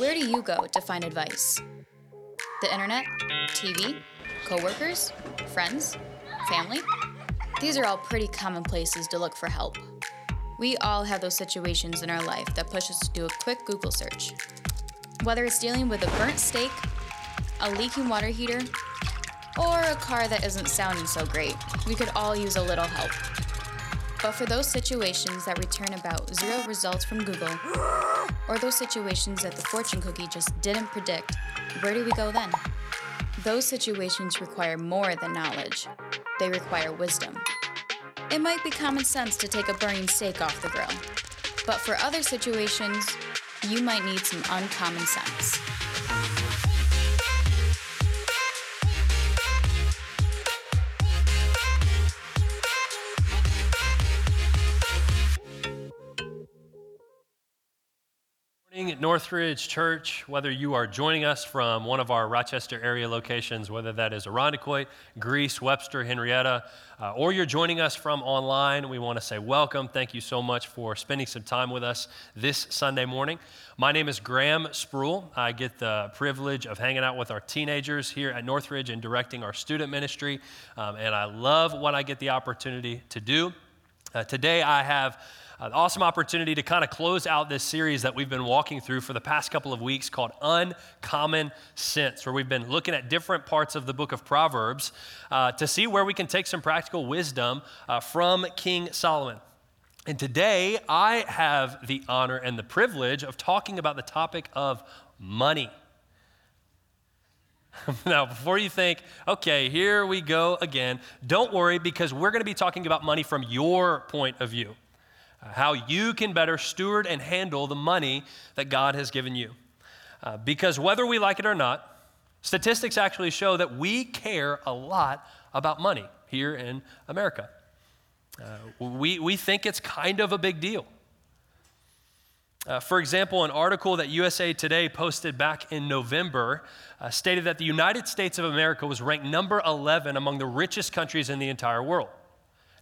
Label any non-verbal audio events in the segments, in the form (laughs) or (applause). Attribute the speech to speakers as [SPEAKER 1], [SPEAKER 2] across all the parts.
[SPEAKER 1] Where do you go to find advice? The internet? TV? Coworkers? Friends? Family? These are all pretty common places to look for help. We all have those situations in our life that push us to do a quick Google search. Whether it's dealing with a burnt steak, a leaking water heater, or a car that isn't sounding so great, we could all use a little help. But for those situations that return about zero results from Google, or those situations that the fortune cookie just didn't predict, where do we go then? Those situations require more than knowledge, they require wisdom. It might be common sense to take a burning steak off the grill, but for other situations, you might need some uncommon sense.
[SPEAKER 2] Morning at Northridge Church, whether you are joining us from one of our Rochester area locations, whether that is Irondequoit, Greece, Webster, Henrietta, uh, or you're joining us from online, we want to say welcome. Thank you so much for spending some time with us this Sunday morning. My name is Graham Spruill. I get the privilege of hanging out with our teenagers here at Northridge and directing our student ministry, um, and I love what I get the opportunity to do. Uh, today, I have an awesome opportunity to kind of close out this series that we've been walking through for the past couple of weeks called Uncommon Sense, where we've been looking at different parts of the book of Proverbs uh, to see where we can take some practical wisdom uh, from King Solomon. And today, I have the honor and the privilege of talking about the topic of money. (laughs) now, before you think, okay, here we go again, don't worry because we're going to be talking about money from your point of view how you can better steward and handle the money that God has given you. Uh, because whether we like it or not, statistics actually show that we care a lot about money here in America. Uh, we, we think it's kind of a big deal. Uh, for example, an article that USA Today posted back in November uh, stated that the United States of America was ranked number 11 among the richest countries in the entire world.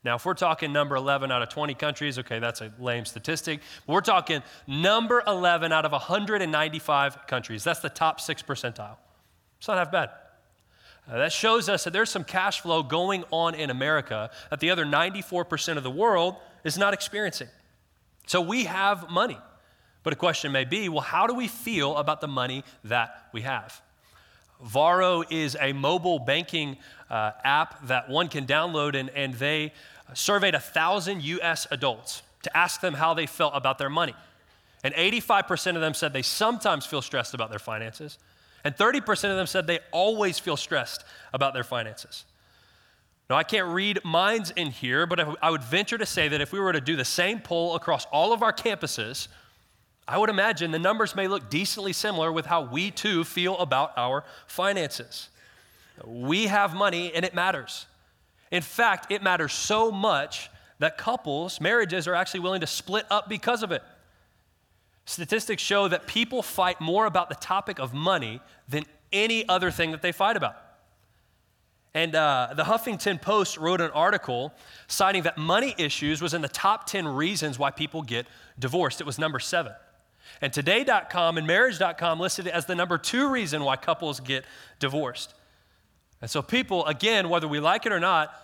[SPEAKER 2] Now, if we're talking number 11 out of 20 countries, okay, that's a lame statistic. But we're talking number 11 out of 195 countries. That's the top six percentile. It's not half bad. Uh, that shows us that there's some cash flow going on in America that the other 94% of the world is not experiencing. So we have money. But a question may be well, how do we feel about the money that we have? Varo is a mobile banking uh, app that one can download, and, and they surveyed 1,000 US adults to ask them how they felt about their money. And 85% of them said they sometimes feel stressed about their finances, and 30% of them said they always feel stressed about their finances. Now, I can't read minds in here, but I would venture to say that if we were to do the same poll across all of our campuses, I would imagine the numbers may look decently similar with how we too feel about our finances. We have money and it matters. In fact, it matters so much that couples, marriages, are actually willing to split up because of it. Statistics show that people fight more about the topic of money than any other thing that they fight about. And uh, the Huffington Post wrote an article citing that money issues was in the top 10 reasons why people get divorced. It was number seven. And today.com and marriage.com listed as the number two reason why couples get divorced. And so, people, again, whether we like it or not,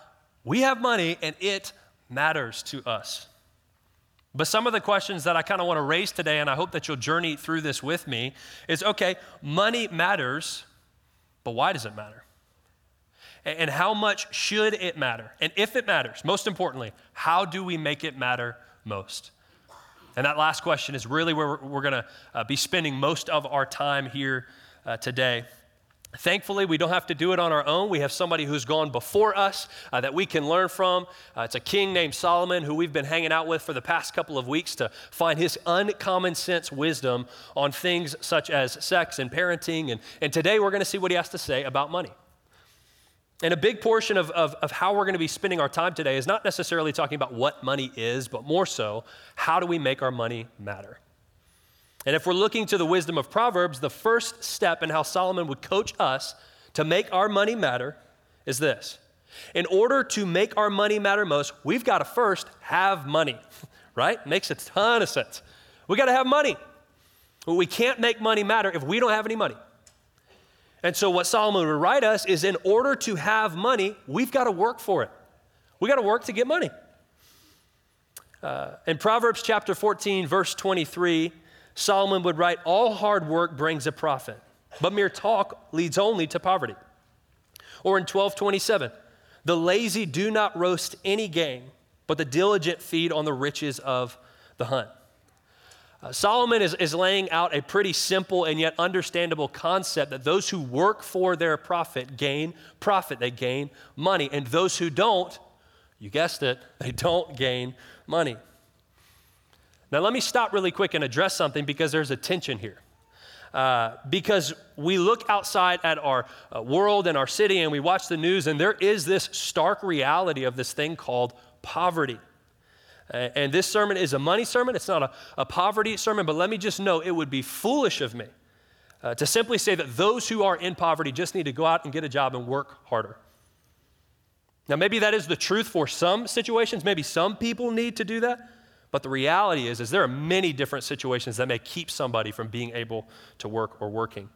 [SPEAKER 2] we have money and it matters to us. But some of the questions that I kind of want to raise today, and I hope that you'll journey through this with me, is okay, money matters, but why does it matter? And how much should it matter? And if it matters, most importantly, how do we make it matter most? And that last question is really where we're, we're going to uh, be spending most of our time here uh, today. Thankfully, we don't have to do it on our own. We have somebody who's gone before us uh, that we can learn from. Uh, it's a king named Solomon who we've been hanging out with for the past couple of weeks to find his uncommon sense wisdom on things such as sex and parenting. And, and today we're going to see what he has to say about money. And a big portion of, of, of how we're going to be spending our time today is not necessarily talking about what money is, but more so, how do we make our money matter? And if we're looking to the wisdom of Proverbs, the first step in how Solomon would coach us to make our money matter is this. In order to make our money matter most, we've got to first have money, (laughs) right? Makes a ton of sense. We got to have money. We can't make money matter if we don't have any money. And so, what Solomon would write us is in order to have money, we've got to work for it. We got to work to get money. Uh, in Proverbs chapter 14, verse 23, Solomon would write, All hard work brings a profit, but mere talk leads only to poverty. Or in 1227, the lazy do not roast any game, but the diligent feed on the riches of the hunt. Uh, Solomon is, is laying out a pretty simple and yet understandable concept that those who work for their profit gain profit, they gain money. And those who don't, you guessed it, (laughs) they don't gain money. Now, let me stop really quick and address something because there's a tension here. Uh, because we look outside at our uh, world and our city and we watch the news, and there is this stark reality of this thing called poverty. And this sermon is a money sermon. It's not a, a poverty sermon, but let me just know it would be foolish of me uh, to simply say that those who are in poverty just need to go out and get a job and work harder. Now, maybe that is the truth for some situations. Maybe some people need to do that. But the reality is, is there are many different situations that may keep somebody from being able to work or working.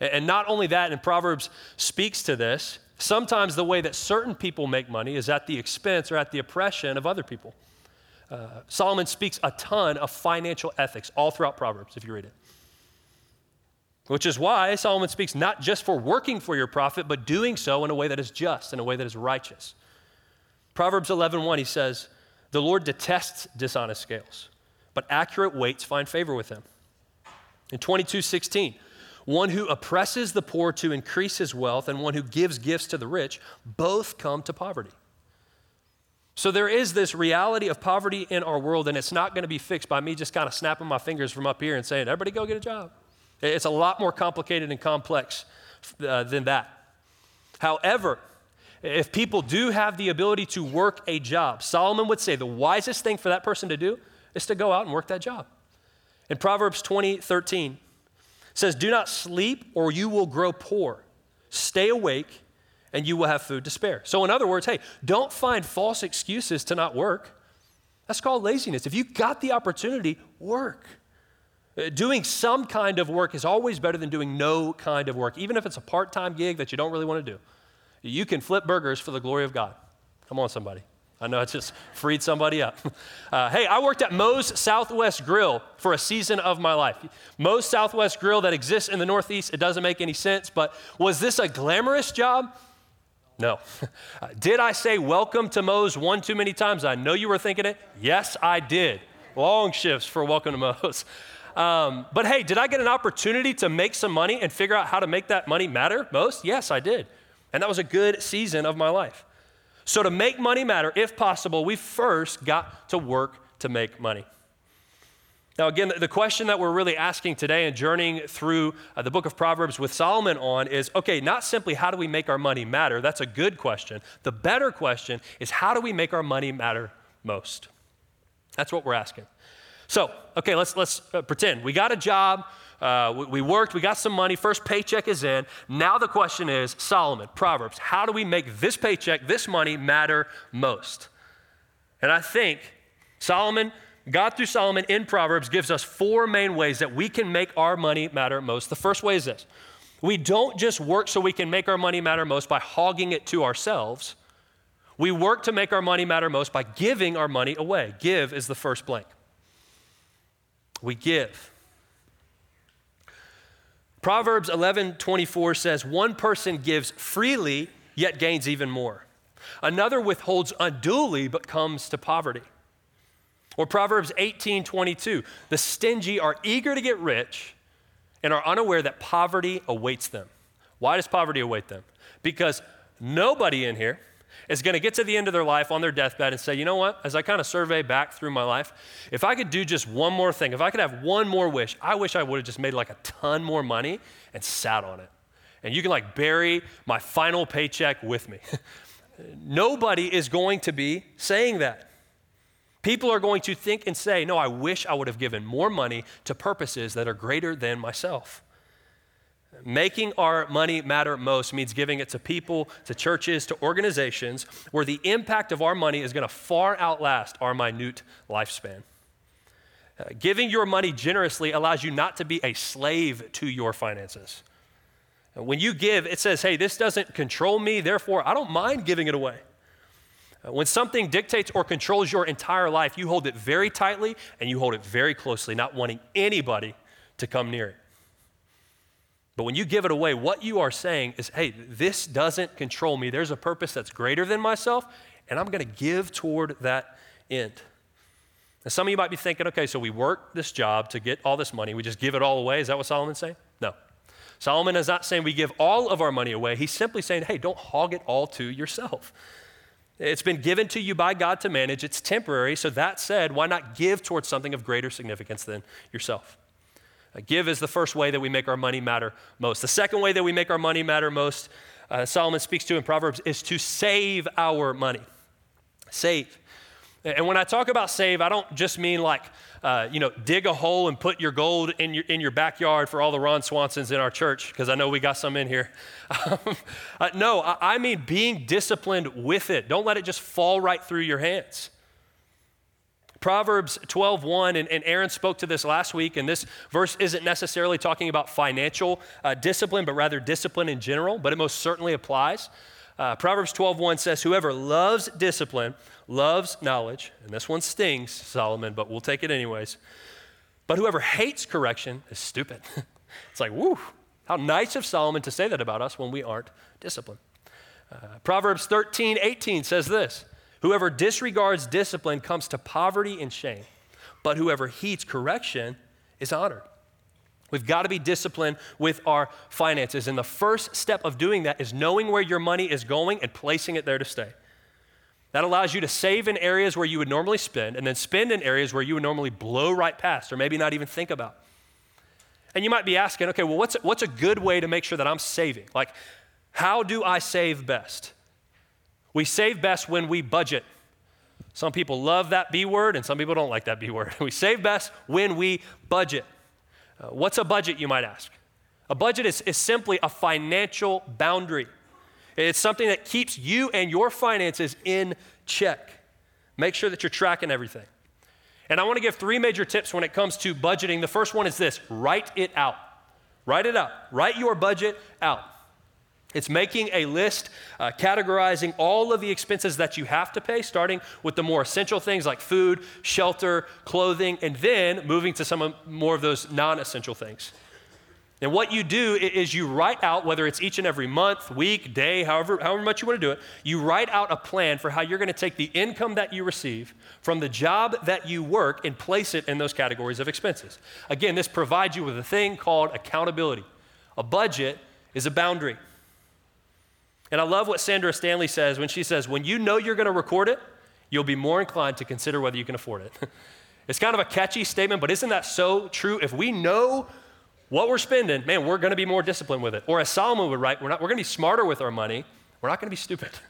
[SPEAKER 2] And not only that, and Proverbs speaks to this, sometimes the way that certain people make money is at the expense or at the oppression of other people. Uh, Solomon speaks a ton of financial ethics all throughout Proverbs, if you read it. Which is why Solomon speaks not just for working for your profit, but doing so in a way that is just, in a way that is righteous. Proverbs 11:1, he says, "The Lord detests dishonest scales, but accurate weights find favor with him." In 22:16, one who oppresses the poor to increase his wealth and one who gives gifts to the rich both come to poverty. So there is this reality of poverty in our world, and it's not going to be fixed by me just kind of snapping my fingers from up here and saying, everybody go get a job. It's a lot more complicated and complex uh, than that. However, if people do have the ability to work a job, Solomon would say the wisest thing for that person to do is to go out and work that job. In Proverbs 20, 13, says, Do not sleep or you will grow poor. Stay awake and you will have food to spare. So, in other words, hey, don't find false excuses to not work. That's called laziness. If you got the opportunity, work. Uh, doing some kind of work is always better than doing no kind of work, even if it's a part time gig that you don't really want to do. You can flip burgers for the glory of God. Come on, somebody. I know I just (laughs) freed somebody up. (laughs) Uh, hey, I worked at Moe's Southwest Grill for a season of my life. Moe's Southwest Grill that exists in the Northeast, it doesn't make any sense, but was this a glamorous job? No. (laughs) did I say welcome to Moe's one too many times? I know you were thinking it. Yes, I did. Long shifts for welcome to Moe's. (laughs) Um, but hey, did I get an opportunity to make some money and figure out how to make that money matter most? Yes, I did. And that was a good season of my life. So, to make money matter, if possible, we first got to work to make money. Now, again, the question that we're really asking today and journeying through uh, the book of Proverbs with Solomon on is okay, not simply how do we make our money matter? That's a good question. The better question is how do we make our money matter most? That's what we're asking. So, okay, let's, let's uh, pretend we got a job, uh, we, we worked, we got some money, first paycheck is in. Now the question is Solomon, Proverbs, how do we make this paycheck, this money matter most? And I think Solomon God, through Solomon in Proverbs, gives us four main ways that we can make our money matter most. The first way is this we don't just work so we can make our money matter most by hogging it to ourselves. We work to make our money matter most by giving our money away. Give is the first blank. We give. Proverbs 11:24 says, "One person gives freely yet gains even more. Another withholds unduly but comes to poverty." Or Proverbs 18 22, the stingy are eager to get rich and are unaware that poverty awaits them. Why does poverty await them? Because nobody in here is going to get to the end of their life on their deathbed and say, you know what, as I kind of survey back through my life, if I could do just one more thing, if I could have one more wish, I wish I would have just made like a ton more money and sat on it. And you can like bury my final paycheck with me. (laughs) Nobody is going to be saying that. People are going to think and say, No, I wish I would have given more money to purposes that are greater than myself. Making our money matter most means giving it to people, to churches, to organizations where the impact of our money is going to far outlast our minute lifespan. Uh, giving your money generously allows you not to be a slave to your finances. Uh, when you give, it says, hey, this doesn't control me, therefore I don't mind giving it away. When something dictates or controls your entire life, you hold it very tightly and you hold it very closely, not wanting anybody to come near it. But when you give it away, what you are saying is, hey, this doesn't control me. There's a purpose that's greater than myself, and I'm going to give toward that end. And some of you might be thinking, okay, so we work this job to get all this money. We just give it all away. Is that what Solomon's saying? No. Solomon is not saying we give all of our money away. He's simply saying, hey, don't hog it all to yourself. It's been given to you by God to manage. It's temporary. So that said, why not give towards something of greater significance than yourself? Uh, give is the first way that we make our money matter most. The second way that we make our money matter most, uh, Solomon speaks to in Proverbs, is to save our money. Save. And when I talk about save, I don't just mean like, uh, you know, dig a hole and put your gold in your, in your backyard for all the Ron Swansons in our church, because I know we got some in here. (laughs) uh, no, I, I mean being disciplined with it. Don't let it just fall right through your hands. Proverbs 12:1, and, and Aaron spoke to this last week, and this verse isn't necessarily talking about financial uh, discipline, but rather discipline in general, but it most certainly applies. Uh, Proverbs 12:1 says, Whoever loves discipline loves knowledge, and this one stings, Solomon, but we'll take it anyways. But whoever hates correction is stupid. (laughs) it's like, woo, how nice of Solomon to say that about us when we aren't disciplined. Uh, Proverbs 13, 18 says this Whoever disregards discipline comes to poverty and shame, but whoever heeds correction is honored. We've got to be disciplined with our finances. And the first step of doing that is knowing where your money is going and placing it there to stay. That allows you to save in areas where you would normally spend and then spend in areas where you would normally blow right past or maybe not even think about. And you might be asking, okay, well, what's, what's a good way to make sure that I'm saving? Like, how do I save best? We save best when we budget. Some people love that B word and some people don't like that B word. (laughs) We save best when we budget. Uh, what's a budget, you might ask? A budget is, is simply a financial boundary. It's something that keeps you and your finances in check. Make sure that you're tracking everything. And I want to give three major tips when it comes to budgeting. The first one is this write it out. Write it out. Write your budget out. It's making a list, uh, categorizing all of the expenses that you have to pay, starting with the more essential things like food, shelter, clothing, and then moving to some more of those non essential things. And what you do is you write out, whether it's each and every month, week, day, however, however much you want to do it, you write out a plan for how you're going to take the income that you receive from the job that you work and place it in those categories of expenses. Again, this provides you with a thing called accountability. A budget is a boundary. And I love what Sandra Stanley says when she says, when you know you're going to record it, you'll be more inclined to consider whether you can afford it. (laughs) it's kind of a catchy statement, but isn't that so true? If we know what we're spending, man, we're going to be more disciplined with it. Or as Solomon would write, we're, not, we're going to be smarter with our money. We're not going to be stupid. (laughs)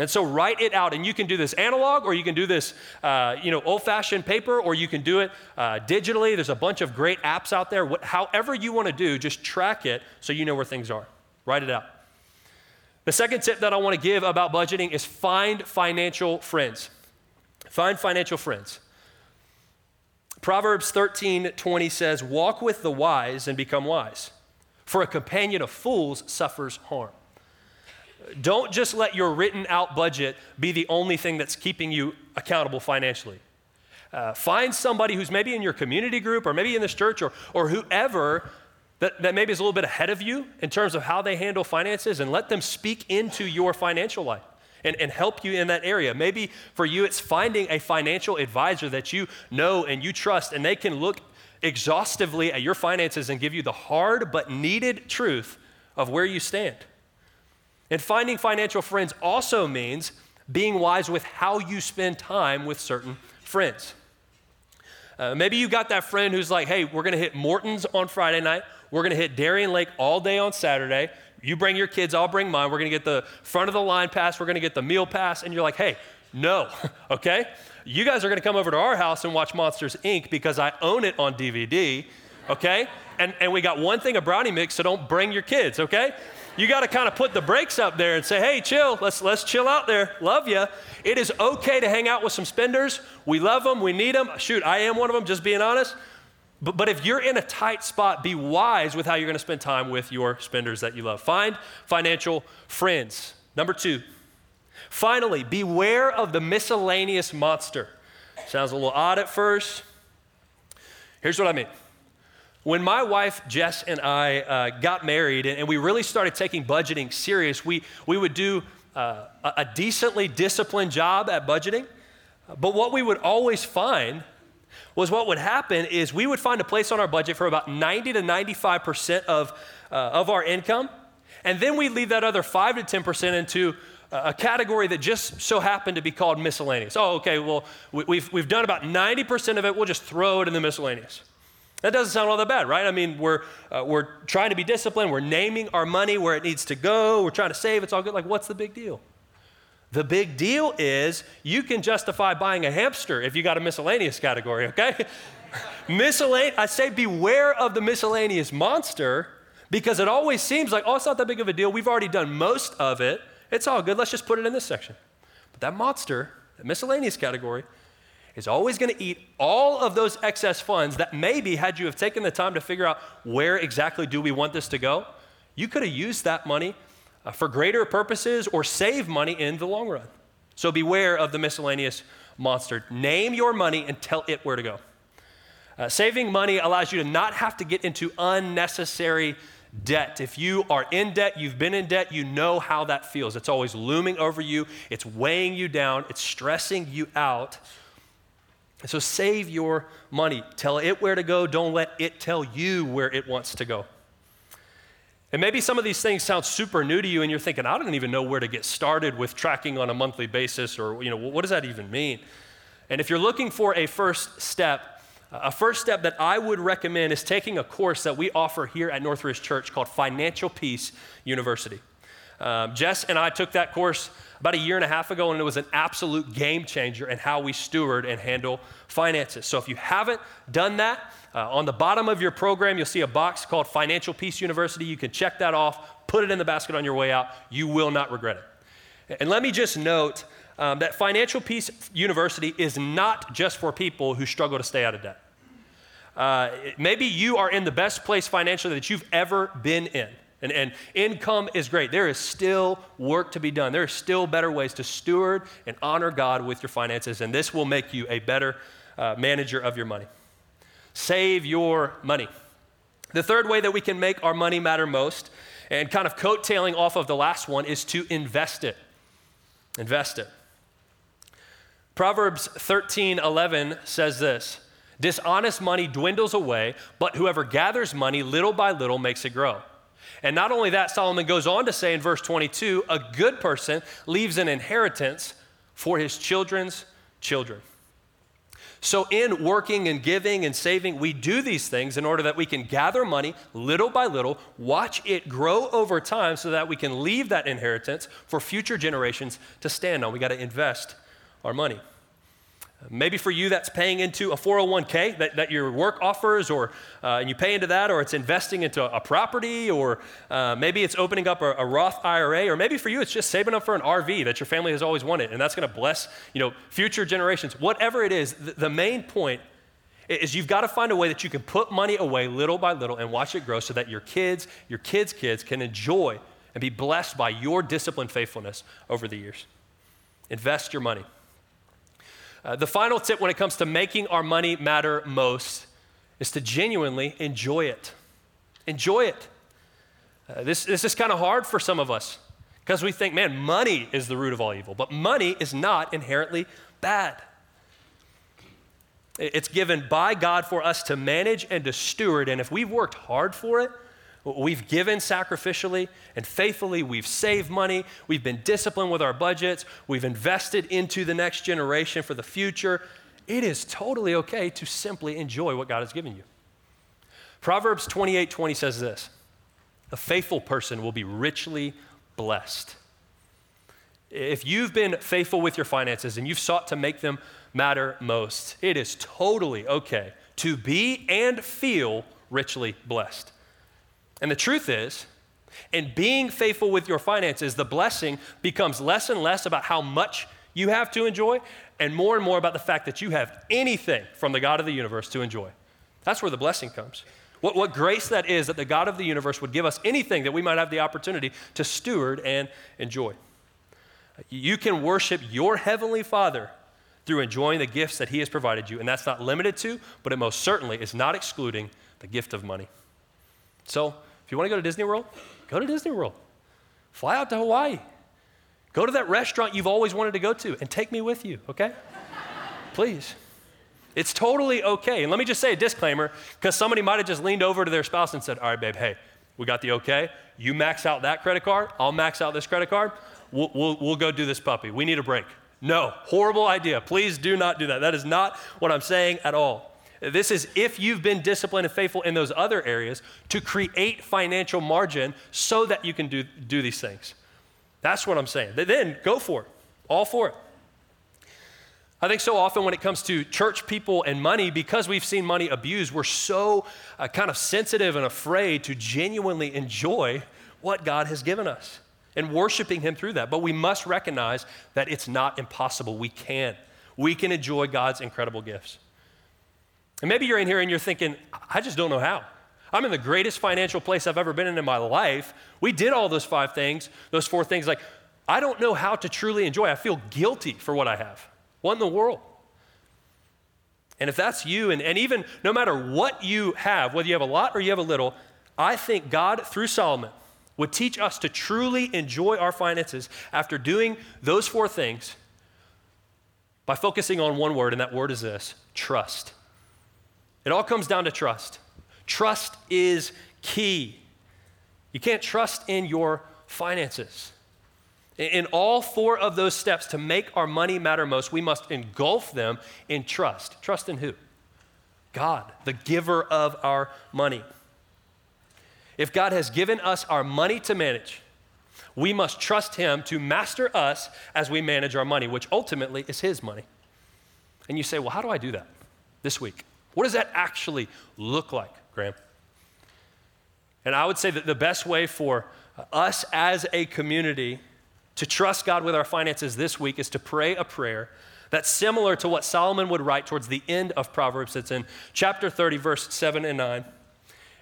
[SPEAKER 2] And so write it out, and you can do this analog, or you can do this, uh, you know, old-fashioned paper, or you can do it uh, digitally. There's a bunch of great apps out there. What, however you want to do, just track it so you know where things are. Write it out. The second tip that I want to give about budgeting is find financial friends. Find financial friends. Proverbs 13 20 says, Walk with the wise and become wise, for a companion of fools suffers harm. Don't just let your written out budget be the only thing that's keeping you accountable financially. Uh, find somebody who's maybe in your community group or maybe in this church or, or whoever that, that maybe is a little bit ahead of you in terms of how they handle finances and let them speak into your financial life and, and help you in that area. Maybe for you, it's finding a financial advisor that you know and you trust, and they can look exhaustively at your finances and give you the hard but needed truth of where you stand. And finding financial friends also means being wise with how you spend time with certain friends. Uh, maybe you got that friend who's like, hey, we're going to hit Morton's on Friday night. We're going to hit Darien Lake all day on Saturday. You bring your kids, I'll bring mine. We're going to get the front of the line pass. We're going to get the meal pass. And you're like, hey, no, (laughs) okay? You guys are going to come over to our house and watch Monsters Inc. because I own it on DVD, okay? And, and we got one thing of brownie mix, so don't bring your kids, okay? you got to kind of put the brakes up there and say, hey, chill, let's, let's chill out there. Love you. It is okay to hang out with some spenders. We love them, we need them. Shoot, I am one of them, just being honest. But, but if you're in a tight spot, be wise with how you're going to spend time with your spenders that you love. Find financial friends. Number two, finally, beware of the miscellaneous monster. Sounds a little odd at first. Here's what I mean. When my wife Jess and I uh, got married and, and, we really started taking budgeting serious, we, we would do uh, a decently disciplined job at budgeting. But what we would always find was what would happen is we would find a place on our budget for about 90 to 95% of, uh, of our income. And then we'd leave that other 5 to 10% into a category that just so happened to be called miscellaneous. Oh, okay, well, we've, we've done about 90% of it, we'll just throw it in the miscellaneous. That doesn't sound all that bad, right? I mean, we're, uh, we're trying to be disciplined, we're naming our money where it needs to go, we're trying to save, it's all good. Like, what's the big deal? The big deal is you can justify buying a hamster if you got a miscellaneous category, okay? (laughs) miscellaneous, I say beware of the miscellaneous monster because it always seems like, oh, it's not that big of a deal. We've already done most of it. It's all good. Let's just put it in this section. But that monster, the miscellaneous category, is always going to eat all of those excess funds that maybe, had you have taken the time to figure out where exactly do we want this to go, you could have used that money for greater purposes or save money in the long run. So beware of the miscellaneous monster. Name your money and tell it where to go. Uh, saving money allows you to not have to get into unnecessary debt. If you are in debt, you've been in debt, you know how that feels. It's always looming over you, it's weighing you down, it's stressing you out. so save your money. Tell it where to go, don't let it tell you where it wants to go. And maybe some of these things sound super new to you and you're thinking, I don't even know where to get started with tracking on a monthly basis or, you know, what does that even mean? And if you're looking for a first step, a first step that I would recommend is taking a course that we offer here at Northridge Church called Financial Peace University. Um, Jess and I took that course about a year and a half ago, and it was an absolute game changer in how we steward and handle finances. So if you haven't done that, uh, on the bottom of your program, you'll see a box called Financial Peace University. You can check that off, put it in the basket on your way out. You will not regret it. And let me just note um, that Financial Peace University is not just for people who struggle to stay out of debt. Uh, maybe you are in the best place financially that you've ever been in. And, and, income is great. There is still work to be done. There are still better ways to steward and honor God with your finances, and this will make you a better uh, manager of your money. Save your money. The third way that we can make our money matter most, and kind of coattailing off of the last one, is to invest it. Invest it. Proverbs 13 11 says this Dishonest money dwindles away, but whoever gathers money little by little makes it grow. And not only that, Solomon goes on to say in verse 22 a good person leaves an inheritance for his children's children. So, in working and giving and saving, we do these things in order that we can gather money little by little, watch it grow over time so that we can leave that inheritance for future generations to stand on. We got to invest our money. Maybe for you, that's paying into a 401k that, that your work offers, or uh, and you pay into that, or it's investing into a property, or uh, maybe it's opening up a, a, Roth IRA, or maybe for you, it's just saving up for an RV that your family has always wanted, and that's going to bless you know future generations. Whatever it is, the, the main point is you've got to find a way that you can put money away little by little and watch it grow, so that your kids, your kids' kids, can enjoy and be blessed by your disciplined faithfulness over the years. Invest your money. Uh, the final tip when it comes to making our money matter most is to genuinely enjoy it. Enjoy it. Uh, this, this is kind of hard for some of us because we think, man, money is the root of all evil. But money is not inherently bad. It's given by God for us to manage and to steward. And if we've worked hard for it, We've given sacrificially and faithfully. We've saved money. We've been disciplined with our budgets. We've invested into the next generation for the future. It is totally okay to simply enjoy what God has given you. Proverbs 28 20 says this A faithful person will be richly blessed. If you've been faithful with your finances and you've sought to make them matter most, it is totally okay to be and feel richly blessed. And the truth is, And being faithful with your finances, the blessing becomes less and less about how much you have to enjoy and more and more about the fact that you have anything from the God of the universe to enjoy. That's where the blessing comes. What, what grace that is that the God of the universe would give us anything that we might have the opportunity to steward and enjoy. You can worship your heavenly Father through enjoying the gifts that He has provided you, and that's not limited to, but it most certainly is not excluding the gift of money. So, if you want to go to Disney World, go to Disney World. Fly out to Hawaii. Go to that restaurant you've always wanted to go to and take me with you, okay? Please. It's totally okay. And let me just say a disclaimer because somebody might have just leaned over to their spouse and said, All right, babe, hey, we got the okay. You max out that credit card, I'll max out this credit card. We'll, we'll, we'll go do this puppy. We need a break. No, horrible idea. Please do not do that. That is not what I'm saying at all. This is if you've been disciplined and faithful in those other areas to create financial margin so that you can do, do these things. That's what I'm saying. Then go for it, all for it. I think so often when it comes to church people and money, because we've seen money abused, we're so uh, kind of sensitive and afraid to genuinely enjoy what God has given us and worshiping Him through that. But we must recognize that it's not impossible. We can. We can enjoy God's incredible gifts. And maybe you're in here and you're thinking, I just don't know how. I'm in the greatest financial place I've ever been in in my life. We did all those five things, those four things. Like, I don't know how to truly enjoy. I feel guilty for what I have. What in the world? And if that's you, and, and even no matter what you have, whether you have a lot or you have a little, I think God, through Solomon, would teach us to truly enjoy our finances after doing those four things by focusing on one word, and that word is this trust. It all comes down to trust. Trust is key. You can't trust in your finances. In all four of those steps to make our money matter most, we must engulf them in trust. Trust in who? God, the giver of our money. If God has given us our money to manage, we must trust Him to master us as we manage our money, which ultimately is His money. And you say, well, how do I do that this week? What does that actually look like, Graham? And I would say that the best way for us as a community to trust God with our finances this week is to pray a prayer that's similar to what Solomon would write towards the end of Proverbs. It's in chapter 30, verse 7 and 9.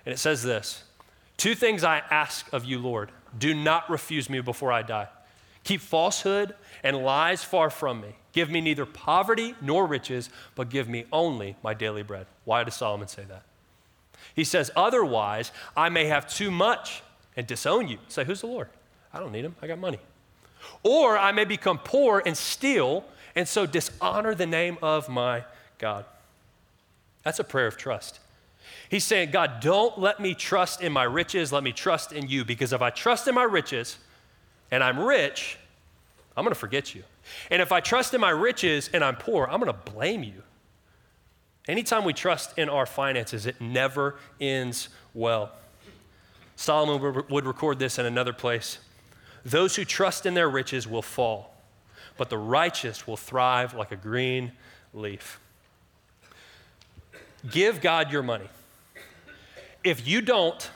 [SPEAKER 2] And it says this Two things I ask of you, Lord. Do not refuse me before I die. Keep falsehood and lies far from me. Give me neither poverty nor riches, but give me only my daily bread. Why does Solomon say that? He says, Otherwise, I may have too much and disown you. Say, Who's the Lord? I don't need him. I got money. Or I may become poor and steal, and so dishonor the name of my God. That's a prayer of trust. He's saying, God, don't let me trust in my riches, let me trust in you. Because if I trust in my riches and I'm rich, I'm gonna forget you. And if I trust in my riches and I'm poor, I'm gonna blame you. Anytime we trust in our finances, it never ends well. Solomon would record this in another place. Those who trust in their riches will fall, but the righteous will thrive like a green leaf. Give God your money. If you don't,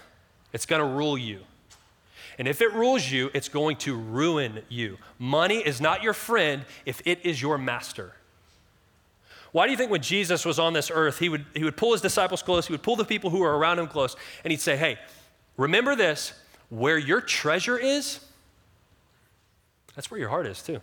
[SPEAKER 2] it's going to rule you. And if it rules you, it's going to ruin you. Money is not your friend if it is your master. Why do you think when Jesus was on this earth, he would, he would pull his disciples close, he would pull the people who were around him close, and he'd say, Hey, remember this where your treasure is, that's where your heart is, too.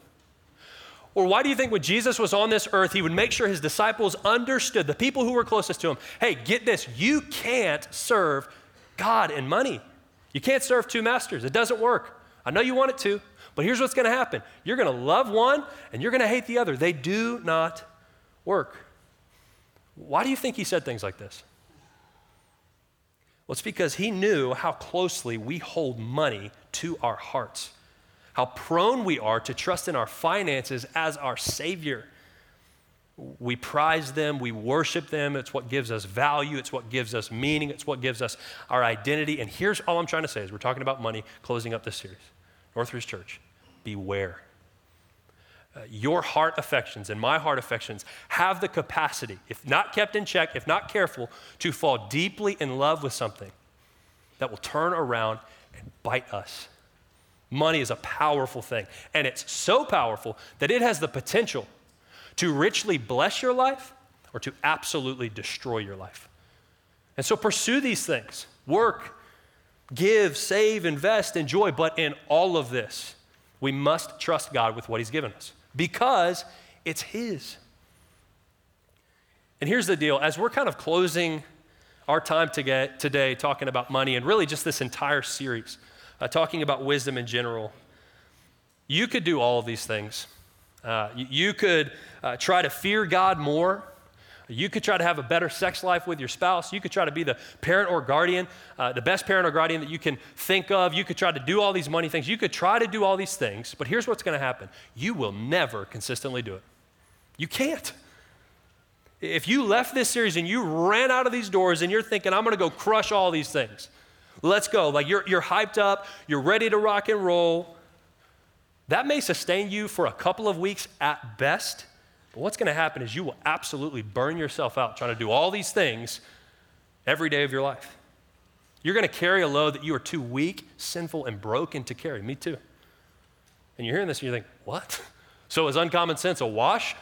[SPEAKER 2] Or why do you think when Jesus was on this earth, he would make sure his disciples understood, the people who were closest to him, hey, get this, you can't serve God and money. You can't serve two masters. It doesn't work. I know you want it to, but here's what's going to happen you're going to love one and you're going to hate the other. They do not work. Why do you think he said things like this? Well, it's because he knew how closely we hold money to our hearts how prone we are to trust in our finances as our Savior. We prize them, we worship them. It's what gives us value, it's what gives us meaning, it's what gives us our identity. And here's all I'm trying to say as we're talking about money, closing up this series. Northridge Church, beware. Uh, your heart affections and my heart affections have the capacity, if not kept in check, if not careful, to fall deeply in love with something that will turn around and bite us. Money is a powerful thing, and it's so powerful that it has the potential to richly bless your life or to absolutely destroy your life. And so pursue these things work, give, save, invest, enjoy. But in all of this, we must trust God with what He's given us because it's His. And here's the deal as we're kind of closing our time today talking about money and really just this entire series, uh, talking about wisdom in general, you could do all of these things. Uh, you, could uh, try to fear God more. You could try to have a better sex life with your spouse. You could try to be the parent or guardian, uh, the best parent or guardian that you can think of. You could try to do all these money things. You could try to do all these things, but here's what's going to happen you will never consistently do it. You can't. If you left this series and you ran out of these doors and you're thinking, I'm going to go crush all these things, let's go. Like you're, you're hyped up, you're ready to rock and roll. That may sustain you for a couple of weeks at best, but what's going to happen is you will absolutely burn yourself out trying to do all these things every day of your life. You're going to carry a load that you are too weak, sinful, and broken to carry. Me too. And you're hearing this and you think, what? (laughs) So is uncommon sense a wash?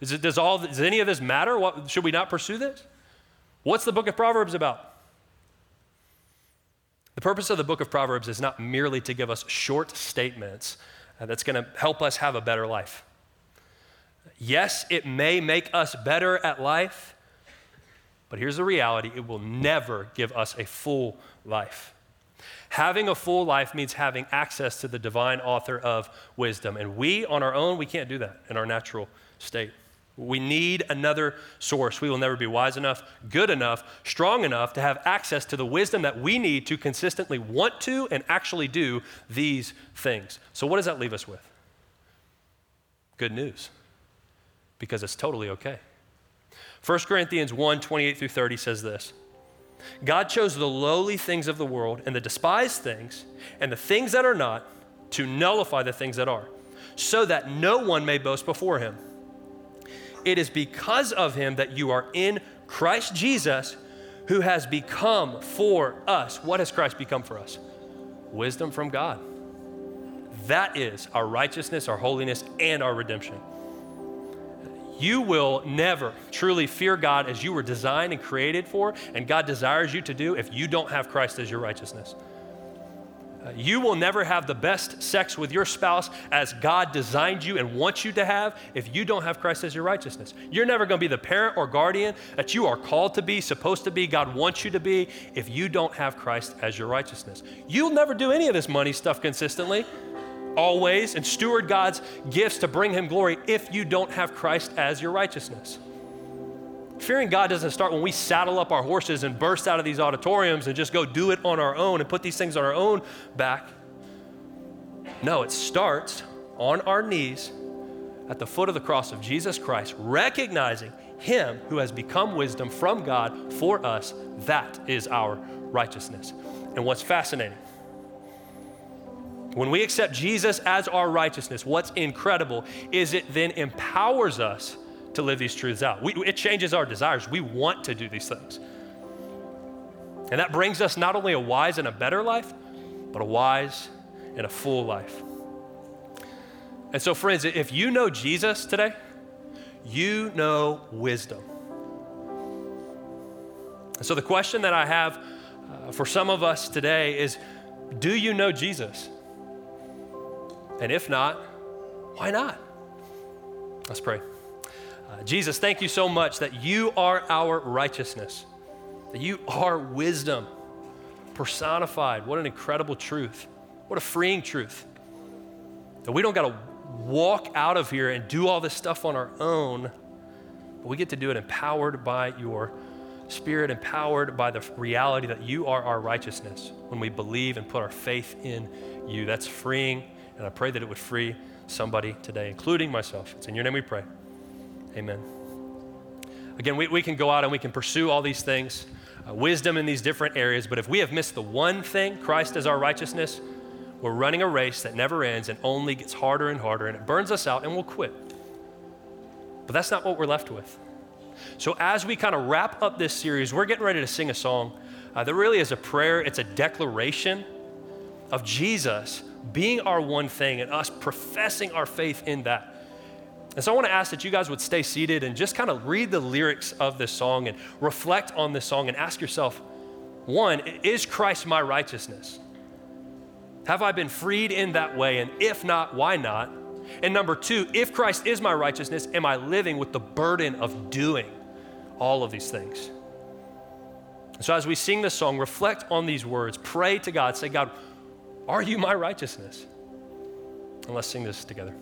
[SPEAKER 2] It, does, all, does any of this matter? What, should we not pursue this? What's the book of Proverbs about? The purpose of the book of Proverbs is not merely to give us short statements Uh, that's going to help us have a better life. Yes, it may make us better at life, but here's the reality it will never give us a full life. Having a full life means having access to the divine author of wisdom. And we, on our own, we can't do that in our natural state. We need another source. We will never be wise enough, good enough, strong enough to have access to the wisdom that we need to consistently want to and actually do these things. So, what does that leave us with? Good news, because it's totally okay. 1 Corinthians 1 28 through 30 says this God chose the lowly things of the world and the despised things and the things that are not to nullify the things that are, so that no one may boast before him. It is because of him that you are in Christ Jesus, who has become for us. What has Christ become for us? Wisdom from God. That is our righteousness, our holiness, and our redemption. You will never truly fear God as you were designed and created for, and God desires you to do if you don't have Christ as your righteousness. You will never have the best sex with your spouse as God designed you and wants you to have if you don't have Christ as your righteousness. You're never going to be the parent or guardian that you are called to be, supposed to be, God wants you to be if you don't have Christ as your righteousness. You'll never do any of this money stuff consistently, always, and steward God's gifts to bring Him glory if you don't have Christ as your righteousness. Fearing God doesn't start when we saddle up our horses and burst out of these auditoriums and just go do it on our own and put these things on our own back. No, it starts on our knees at the foot of the cross of Jesus Christ, recognizing Him who has become wisdom from God for us. That is our righteousness. And what's fascinating, when we accept Jesus as our righteousness, what's incredible is it then empowers us to live these truths out. We, it changes our desires. We want to do these things. And that brings us not only a wise and a better life, but a wise and a full life. And so, friends, if you know Jesus today, you know wisdom. And so, the question that I have uh, for some of us today is Do you know Jesus? And if not, why not? Let's pray. Jesus, thank you so much that you are our righteousness, that you are wisdom personified. What an incredible truth. What a freeing truth. That we don't got to walk out of here and do all this stuff on our own, but we get to do it empowered by your Spirit, empowered by the reality that you are our righteousness when we believe and put our faith in you. That's freeing, and I pray that it would free somebody today, including myself. It's in your name we pray. Amen. Again, we, we can go out and we can pursue all these things, uh, wisdom in these different areas, but if we have missed the one thing, Christ as our righteousness, we're running a race that never ends and only gets harder and harder, and it burns us out and we'll quit. But that's not what we're left with. So, as we kind of wrap up this series, we're getting ready to sing a song uh, that really is a prayer, it's a declaration of Jesus being our one thing and us professing our faith in that. And so I want to ask that you guys would stay seated and just kind of read the lyrics of this song and reflect on this song and ask yourself one, is Christ my righteousness? Have I been freed in that way? And if not, why not? And number two, if Christ is my righteousness, am I living with the burden of doing all of these things? So as we sing this song, reflect on these words. Pray to God. Say, God, are you my righteousness? And let's sing this together.